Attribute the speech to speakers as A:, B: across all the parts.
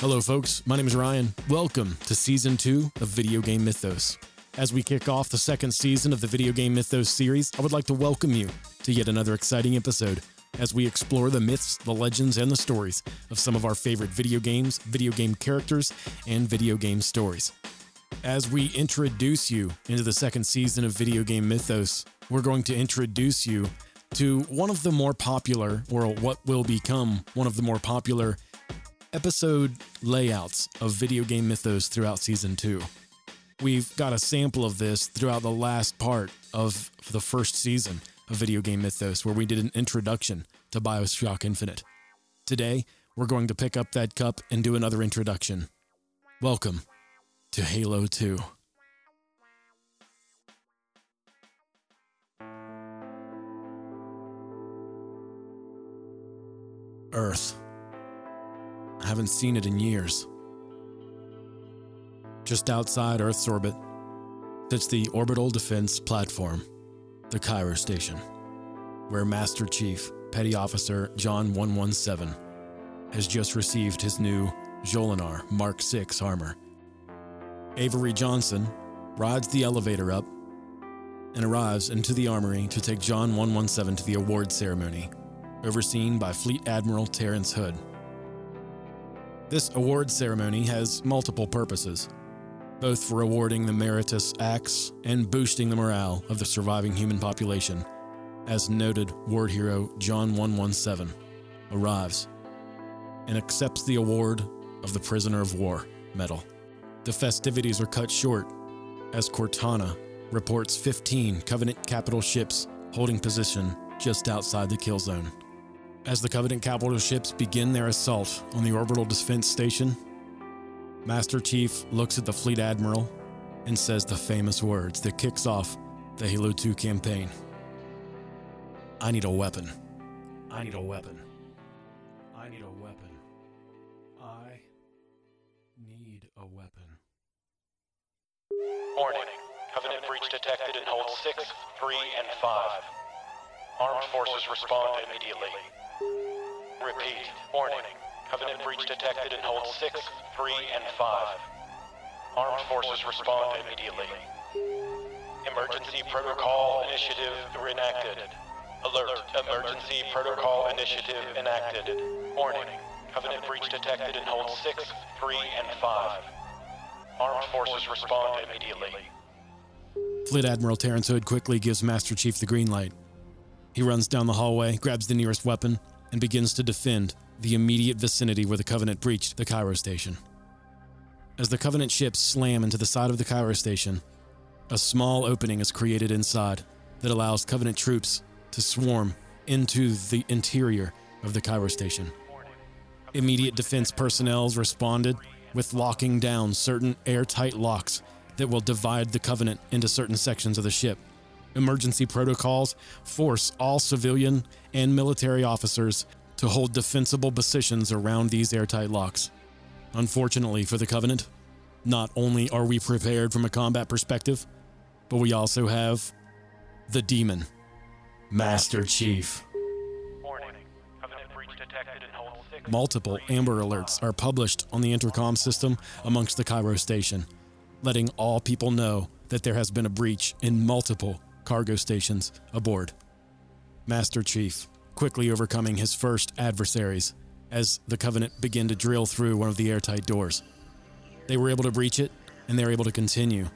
A: Hello, folks. My name is Ryan. Welcome to season two of Video Game Mythos. As we kick off the second season of the Video Game Mythos series, I would like to welcome you to yet another exciting episode as we explore the myths, the legends, and the stories of some of our favorite video games, video game characters, and video game stories. As we introduce you into the second season of Video Game Mythos, we're going to introduce you to one of the more popular, or what will become one of the more popular episode layouts of Video Game Mythos throughout season two. We've got a sample of this throughout the last part of the first season of Video Game Mythos, where we did an introduction to Bioshock Infinite. Today, we're going to pick up that cup and do another introduction. Welcome to Halo 2. Earth. I haven't seen it in years. Just outside Earth's orbit sits the Orbital Defense Platform, the Cairo Station, where Master Chief Petty Officer John 117 has just received his new Mjolnir Mark 6 armor. Avery Johnson rides the elevator up and arrives into the armory to take John 117 to the award ceremony, overseen by Fleet Admiral Terrence Hood. This award ceremony has multiple purposes, both for awarding the meritorious acts and boosting the morale of the surviving human population, as noted ward hero John 117 arrives and accepts the award of the Prisoner of War medal. The festivities are cut short as Cortana reports 15 Covenant capital ships holding position just outside the kill zone. As the Covenant capital ships begin their assault on the orbital defense station, Master Chief looks at the fleet admiral and says the famous words that kicks off the Halo 2 campaign. I need a weapon. I need a weapon. I need a weapon. I need a weapon.
B: Warning. Covenant breach detected in hold 6, 3, and 5. Armed forces respond immediately. Repeat. Warning. Covenant breach detected in hold 6, 3, and 5. Armed forces respond immediately. Emergency Protocol Initiative enacted. Alert. Emergency Protocol Initiative enacted. Warning. Covenant breach detected in hold 6, 3, and 5. Armed forces respond immediately.
A: Fleet Admiral Terrence Hood quickly gives Master Chief the green light. He runs down the hallway, grabs the nearest weapon, and begins to defend the immediate vicinity where the Covenant breached the Cairo station. As the Covenant ships slam into the side of the Cairo station, a small opening is created inside that allows Covenant troops to swarm into the interior of the Cairo station. Immediate defense personnel responded with locking down certain airtight locks that will divide the Covenant into certain sections of the ship. Emergency protocols force all civilian and military officers to hold defensible positions around these airtight locks. Unfortunately for the Covenant, not only are we prepared from a combat perspective, but we also have the demon, Master Chief.
B: Warning. Covenant breach detected in hold 6.
A: Multiple Amber Alerts are published on the intercom system amongst the Cairo station, letting all people know that there has been a breach in multiple cargo stations aboard. Master Chief quickly overcoming his first adversaries as the Covenant begin to drill through one of the airtight doors. They were able to breach it, and they were able to continue,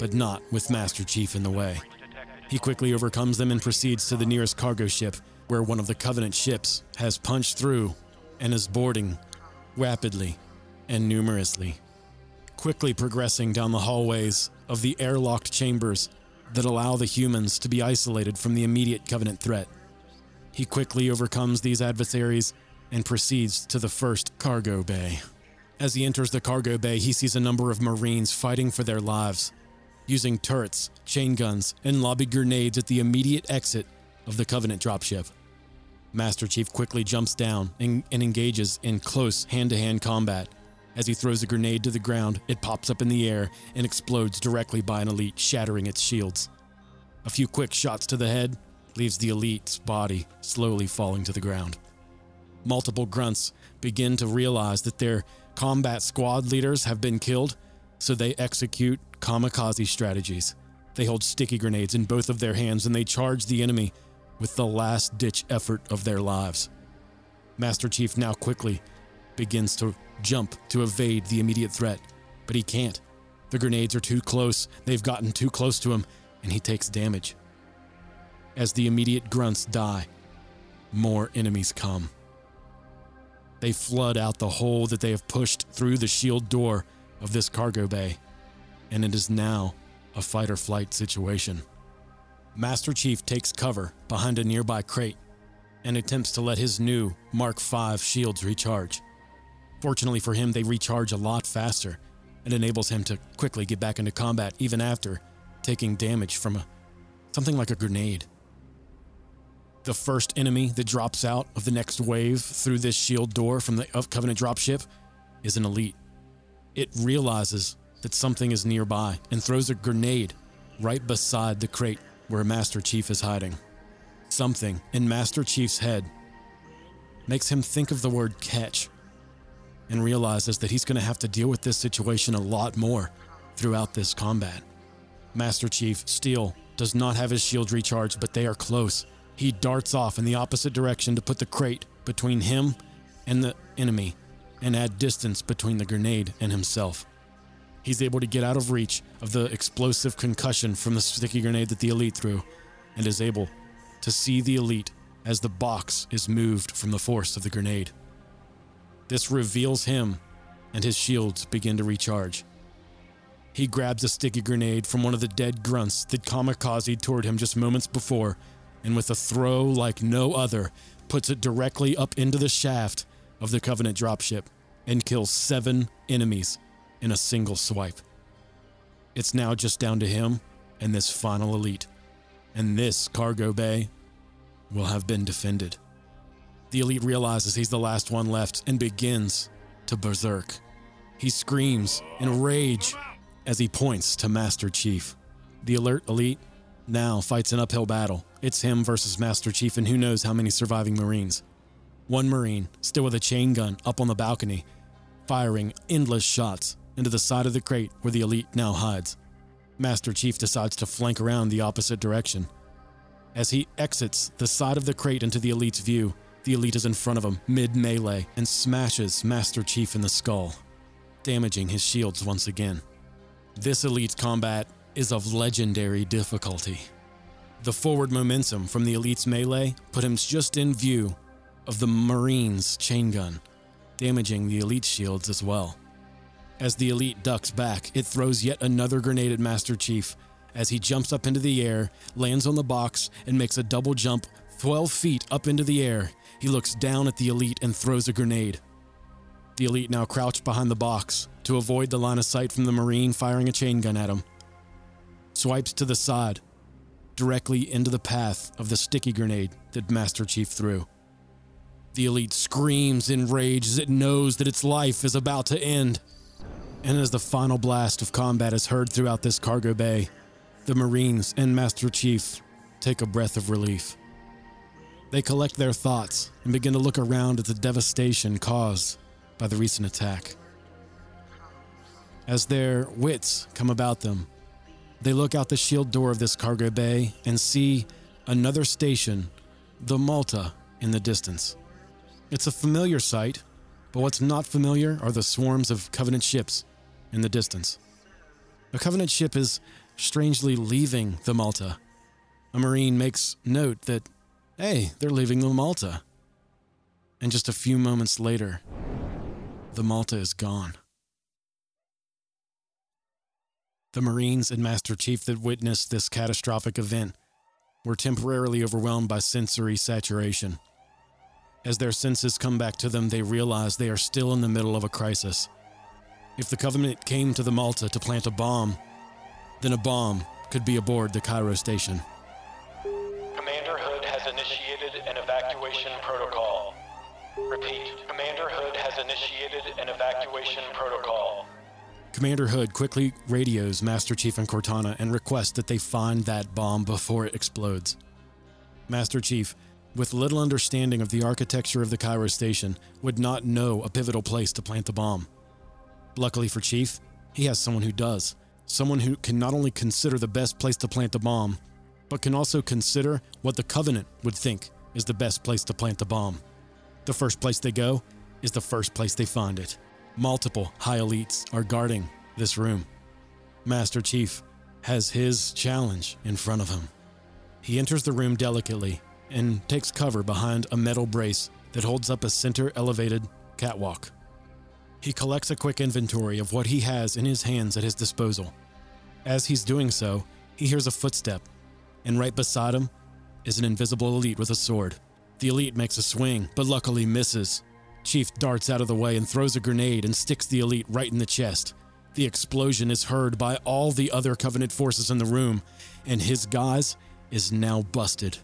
A: but not with Master Chief in the way. He quickly overcomes them and proceeds to the nearest cargo ship, where one of the Covenant ships has punched through and is boarding rapidly and numerously, quickly progressing down the hallways of the airlocked chambers that allow the humans to be isolated from the immediate Covenant threat. He quickly overcomes these adversaries and proceeds to the first cargo bay. As he enters the cargo bay, he sees a number of Marines fighting for their lives, using turrets, chain guns, and lobby grenades at the immediate exit of the Covenant dropship. Master Chief quickly jumps down and, and engages in close hand to hand combat. As he throws a grenade to the ground, it pops up in the air and explodes directly by an elite, shattering its shields. A few quick shots to the head leaves the elite's body slowly falling to the ground. Multiple grunts begin to realize that their combat squad leaders have been killed, so they execute kamikaze strategies. They hold sticky grenades in both of their hands and they charge the enemy with the last ditch effort of their lives. Master Chief now quickly begins to jump to evade the immediate threat, but he can't. The grenades are too close, they've gotten too close to him, and he takes damage. As the immediate grunts die, more enemies come. They flood out the hole that they have pushed through the shield door of this cargo bay, and it is now a fight or flight situation. Master Chief takes cover behind a nearby crate and attempts to let his new Mark V shields recharge. Fortunately for him, they recharge a lot faster and enables him to quickly get back into combat even after taking damage from a, something like a grenade. The first enemy that drops out of the next wave through this shield door from the Covenant dropship is an elite. It realizes that something is nearby and throws a grenade right beside the crate where Master Chief is hiding. Something in Master Chief's head makes him think of the word catch and realizes that he's going to have to deal with this situation a lot more throughout this combat. Master Chief still does not have his shield recharged, but they are close. He darts off in the opposite direction to put the crate between him and the enemy and add distance between the grenade and himself. He's able to get out of reach of the explosive concussion from the sticky grenade that the elite threw and is able to see the elite as the box is moved from the force of the grenade. This reveals him, and his shields begin to recharge. He grabs a sticky grenade from one of the dead grunts that kamikaze toward him just moments before, and with a throw like no other, puts it directly up into the shaft of the Covenant dropship and kills seven enemies in a single swipe. It's now just down to him and this final elite, and this cargo bay will have been defended. The elite realizes he's the last one left and begins to berserk. He screams in rage as he points to Master Chief. The alert elite now fights an uphill battle. It's him versus Master Chief and who knows how many surviving Marines. One Marine, still with a chain gun, up on the balcony, firing endless shots into the side of the crate where the elite now hides. Master Chief decides to flank around the opposite direction. As he exits the side of the crate into the elite's view, the elite is in front of him, mid melee, and smashes Master Chief in the skull, damaging his shields once again. This elite's combat is of legendary difficulty. The forward momentum from the elite's melee put him just in view of the Marine's chain gun, damaging the elite shields as well. As the elite ducks back, it throws yet another grenade at Master Chief as he jumps up into the air, lands on the box, and makes a double jump 12 feet up into the air. He looks down at the elite and throws a grenade. The elite now crouched behind the box to avoid the line of sight from the Marine firing a chain gun at him. Swipes to the side, directly into the path of the sticky grenade that Master Chief threw. The elite screams in rage as it knows that its life is about to end. And as the final blast of combat is heard throughout this cargo bay, the Marines and Master Chief take a breath of relief. They collect their thoughts and begin to look around at the devastation caused by the recent attack. As their wits come about them, they look out the shield door of this cargo bay and see another station, the Malta, in the distance. It's a familiar sight, but what's not familiar are the swarms of Covenant ships in the distance. A Covenant ship is strangely leaving the Malta. A Marine makes note that, hey, they're leaving the Malta. And just a few moments later, the Malta is gone. The Marines and Master Chief that witnessed this catastrophic event were temporarily overwhelmed by sensory saturation. As their senses come back to them, they realize they are still in the middle of a crisis. If the Covenant came to the Malta to plant a bomb, then a bomb could be aboard the Cairo station.
B: Initiated an evacuation protocol. Repeat, Commander Hood has initiated an evacuation protocol.
A: Commander Hood quickly radios Master Chief and Cortana and requests that they find that bomb before it explodes. Master Chief, with little understanding of the architecture of the Cairo station, would not know a pivotal place to plant the bomb. Luckily for Chief, he has someone who does. Someone who can not only consider the best place to plant the bomb, but can also consider what the Covenant would think is the best place to plant the bomb. The first place they go is the first place they find it. Multiple high elites are guarding this room. Master Chief has his challenge in front of him. He enters the room delicately and takes cover behind a metal brace that holds up a center elevated catwalk. He collects a quick inventory of what he has in his hands at his disposal. As he's doing so, he hears a footstep, and right beside him is an invisible elite with a sword. The elite makes a swing, but luckily misses. Chief darts out of the way and throws a grenade and sticks the elite right in the chest. The explosion is heard by all the other Covenant forces in the room, and his guise is now busted.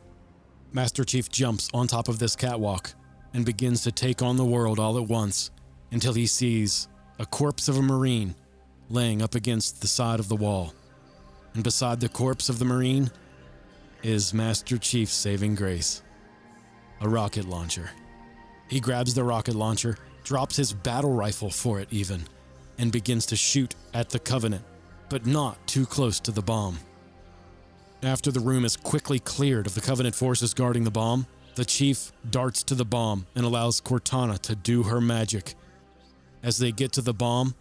A: Master Chief jumps on top of this catwalk and begins to take on the world all at once until he sees a corpse of a Marine laying up against the side of the wall. And beside the corpse of the Marine is Master Chief's saving grace a rocket launcher. He grabs the rocket launcher, drops his battle rifle for it, even, and begins to shoot at the Covenant, but not too close to the bomb. After the room is quickly cleared of the Covenant forces guarding the bomb, the chief darts to the bomb and allows Cortana to do her magic. As they get to the bomb,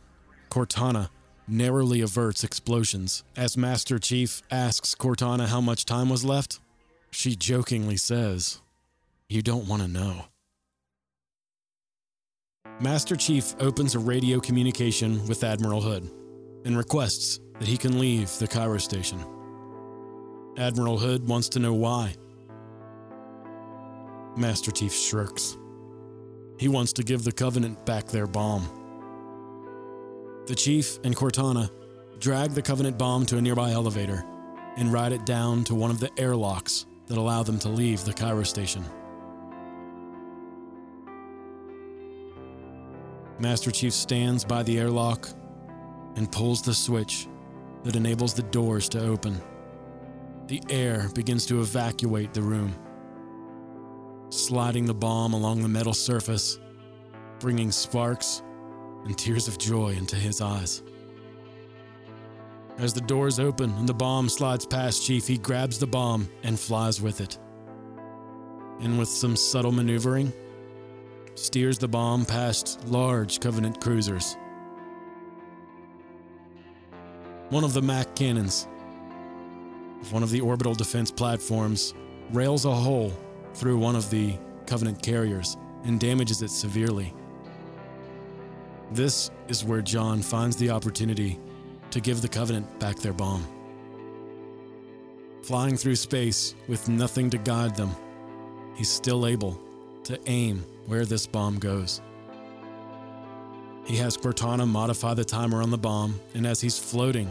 A: Cortana narrowly averts explosions. As Master Chief asks Cortana how much time was left, she jokingly says, You don't want to know. Master Chief opens a radio communication with Admiral Hood and requests that he can leave the Cairo station. Admiral Hood wants to know why. Master Chief shirks. He wants to give the Covenant back their bomb. The Chief and Cortana drag the Covenant bomb to a nearby elevator and ride it down to one of the airlocks that allow them to leave the Cairo station. Master Chief stands by the airlock and pulls the switch that enables the doors to open. The air begins to evacuate the room, sliding the bomb along the metal surface, bringing sparks and tears of joy into his eyes. As the doors open and the bomb slides past Chief, he grabs the bomb and flies with it. And with some subtle maneuvering, steers the bomb past large Covenant cruisers. One of the MAC cannons of one of the orbital defense platforms rails a hole through one of the Covenant carriers and damages it severely. This is where John finds the opportunity to give the Covenant back their bomb. Flying through space with nothing to guide them, he's still able to aim where this bomb goes. He has Cortana modify the timer on the bomb, and as he's floating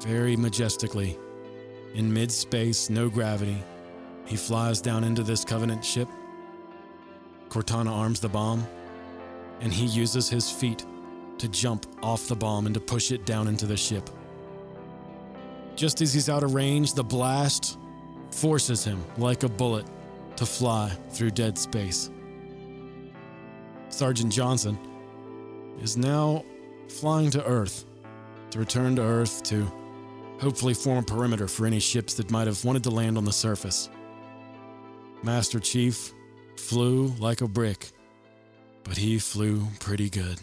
A: very majestically in mid space, no gravity, he flies down into this Covenant ship. Cortana arms the bomb, and he uses his feet to jump off the bomb and to push it down into the ship. Just as he's out of range, the blast forces him, like a bullet, to fly through dead space. Sergeant Johnson is now flying to Earth to return to Earth to hopefully form a perimeter for any ships that might have wanted to land on the surface. Master Chief flew like a brick, but he flew pretty good.